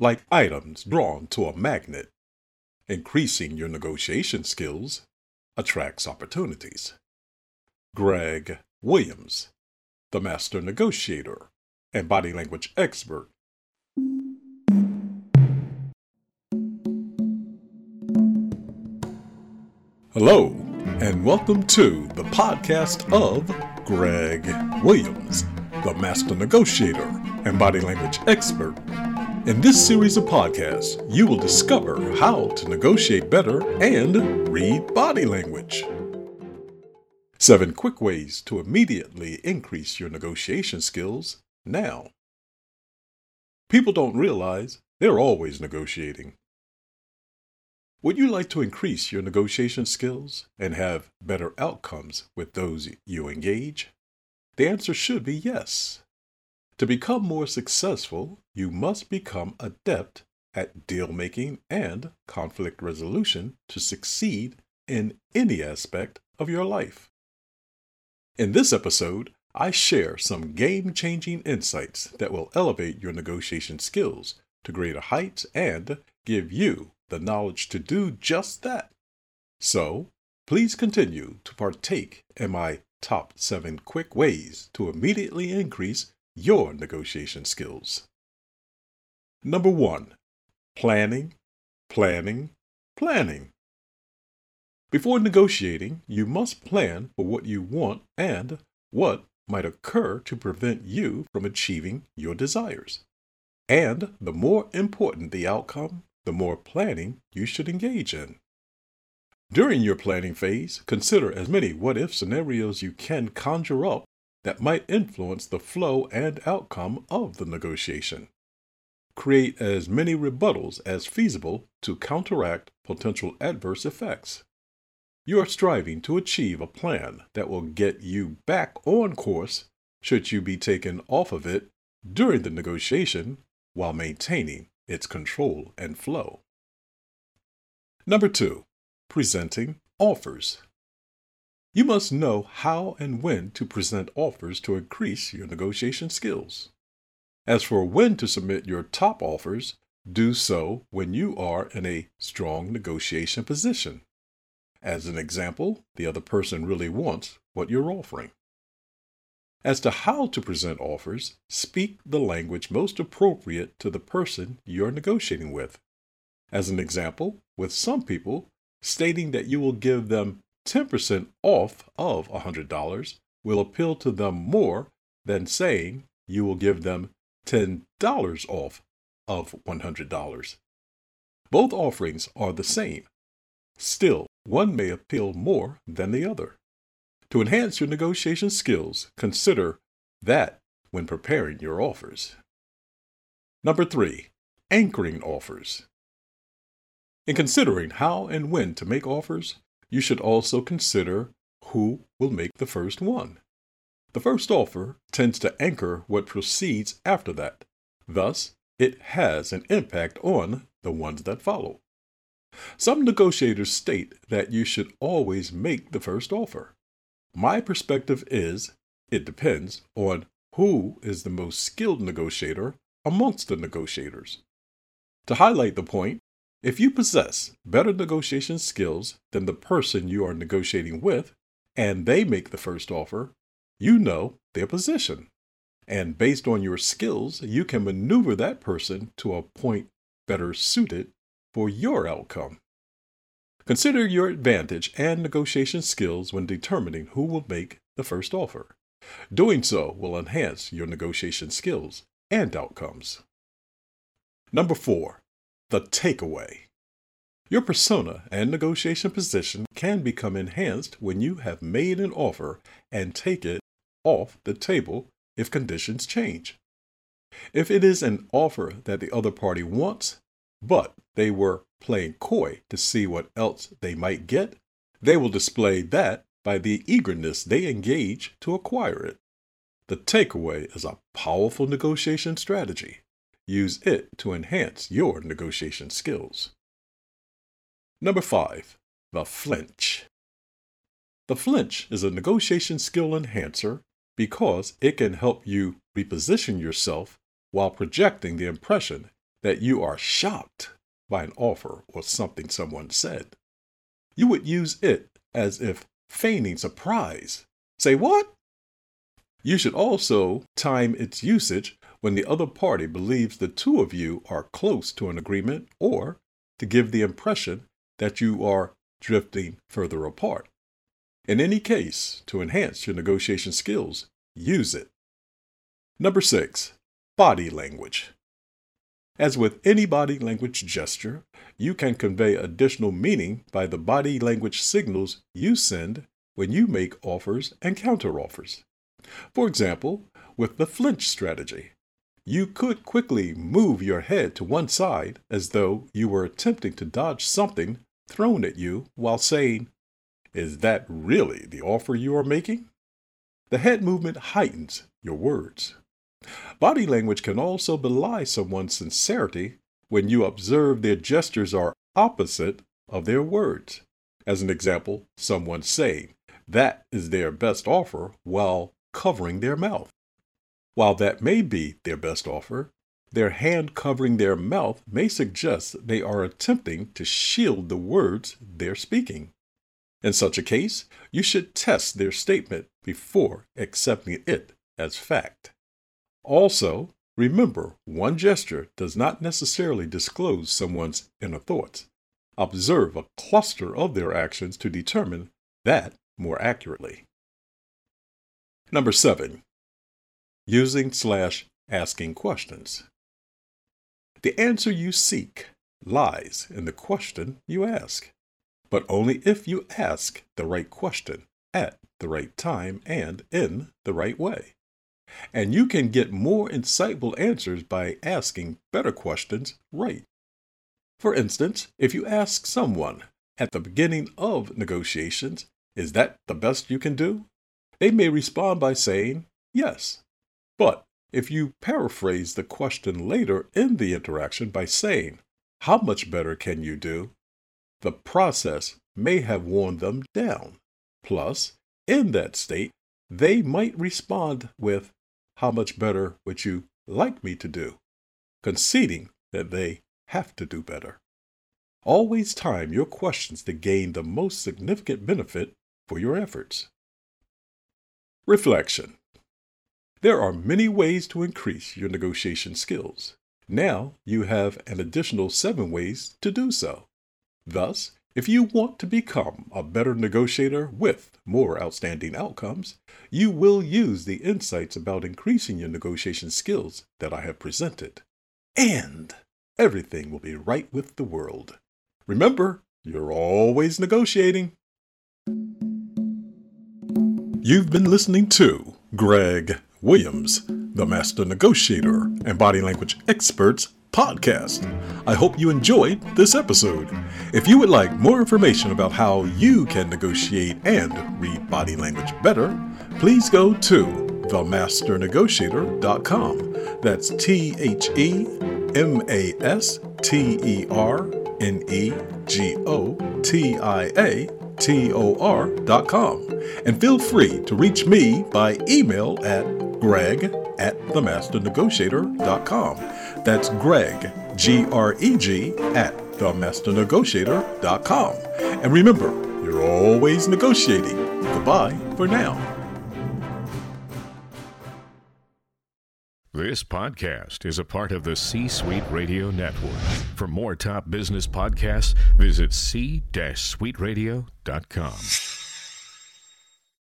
like items drawn to a magnet. Increasing your negotiation skills attracts opportunities. Greg Williams, the master negotiator and body language expert. Hello, and welcome to the podcast of Greg Williams, the master negotiator and body language expert. In this series of podcasts, you will discover how to negotiate better and read body language. Seven quick ways to immediately increase your negotiation skills now. People don't realize they're always negotiating. Would you like to increase your negotiation skills and have better outcomes with those you engage? The answer should be yes. To become more successful, you must become adept at deal making and conflict resolution to succeed in any aspect of your life. In this episode, I share some game changing insights that will elevate your negotiation skills to greater heights and give you the knowledge to do just that. So, please continue to partake in my top seven quick ways to immediately increase your negotiation skills. Number one, planning, planning, planning. Before negotiating, you must plan for what you want and what might occur to prevent you from achieving your desires. And the more important the outcome, the more planning you should engage in. During your planning phase, consider as many what if scenarios you can conjure up that might influence the flow and outcome of the negotiation. Create as many rebuttals as feasible to counteract potential adverse effects. You are striving to achieve a plan that will get you back on course should you be taken off of it during the negotiation while maintaining its control and flow. Number two, presenting offers. You must know how and when to present offers to increase your negotiation skills. As for when to submit your top offers, do so when you are in a strong negotiation position. As an example, the other person really wants what you're offering. As to how to present offers, speak the language most appropriate to the person you're negotiating with. As an example, with some people, stating that you will give them 10% off of $100 will appeal to them more than saying you will give them $10 off of $100. Both offerings are the same. Still, one may appeal more than the other. To enhance your negotiation skills, consider that when preparing your offers. Number three, anchoring offers. In considering how and when to make offers, you should also consider who will make the first one. The first offer tends to anchor what proceeds after that. Thus, it has an impact on the ones that follow. Some negotiators state that you should always make the first offer. My perspective is it depends on who is the most skilled negotiator amongst the negotiators. To highlight the point, if you possess better negotiation skills than the person you are negotiating with, and they make the first offer, you know their position. And based on your skills, you can maneuver that person to a point better suited for your outcome. Consider your advantage and negotiation skills when determining who will make the first offer. Doing so will enhance your negotiation skills and outcomes. Number four, the takeaway. Your persona and negotiation position can become enhanced when you have made an offer and take it off the table if conditions change. If it is an offer that the other party wants, but they were playing coy to see what else they might get, they will display that by the eagerness they engage to acquire it. The takeaway is a powerful negotiation strategy. Use it to enhance your negotiation skills. Number five, the flinch. The flinch is a negotiation skill enhancer because it can help you reposition yourself while projecting the impression that you are shocked by an offer or something someone said. You would use it as if feigning surprise. Say what? You should also time its usage when the other party believes the two of you are close to an agreement or to give the impression that you are drifting further apart. In any case, to enhance your negotiation skills, use it. Number six, body language. As with any body language gesture, you can convey additional meaning by the body language signals you send when you make offers and counteroffers. For example, with the flinch strategy, you could quickly move your head to one side as though you were attempting to dodge something thrown at you while saying, Is that really the offer you are making? The head movement heightens your words. Body language can also belie someone's sincerity when you observe their gestures are opposite of their words. As an example, someone saying that is their best offer while covering their mouth. While that may be their best offer, their hand covering their mouth may suggest they are attempting to shield the words they're speaking. In such a case, you should test their statement before accepting it as fact. Also, remember one gesture does not necessarily disclose someone's inner thoughts. Observe a cluster of their actions to determine that more accurately. Number seven, using slash asking questions. The answer you seek lies in the question you ask, but only if you ask the right question at the right time and in the right way. And you can get more insightful answers by asking better questions right. For instance, if you ask someone at the beginning of negotiations, is that the best you can do? They may respond by saying yes. But if you paraphrase the question later in the interaction by saying, How much better can you do? the process may have worn them down. Plus, in that state, they might respond with, how much better would you like me to do? Conceding that they have to do better. Always time your questions to gain the most significant benefit for your efforts. Reflection There are many ways to increase your negotiation skills. Now you have an additional seven ways to do so. Thus, if you want to become a better negotiator with more outstanding outcomes, you will use the insights about increasing your negotiation skills that I have presented. And everything will be right with the world. Remember, you're always negotiating. You've been listening to Greg Williams, the Master Negotiator and Body Language Experts podcast. I hope you enjoyed this episode. If you would like more information about how you can negotiate and read body language better, please go to themasternegotiator.com. That's T H E M A S T E R N E G O T I A T O R.com. And feel free to reach me by email at greg at themasternegotiator.com. That's Greg, G R E G, at themasternegotiator.com. And remember, you're always negotiating. Goodbye for now. This podcast is a part of the C Suite Radio Network. For more top business podcasts, visit c-suiteradio.com.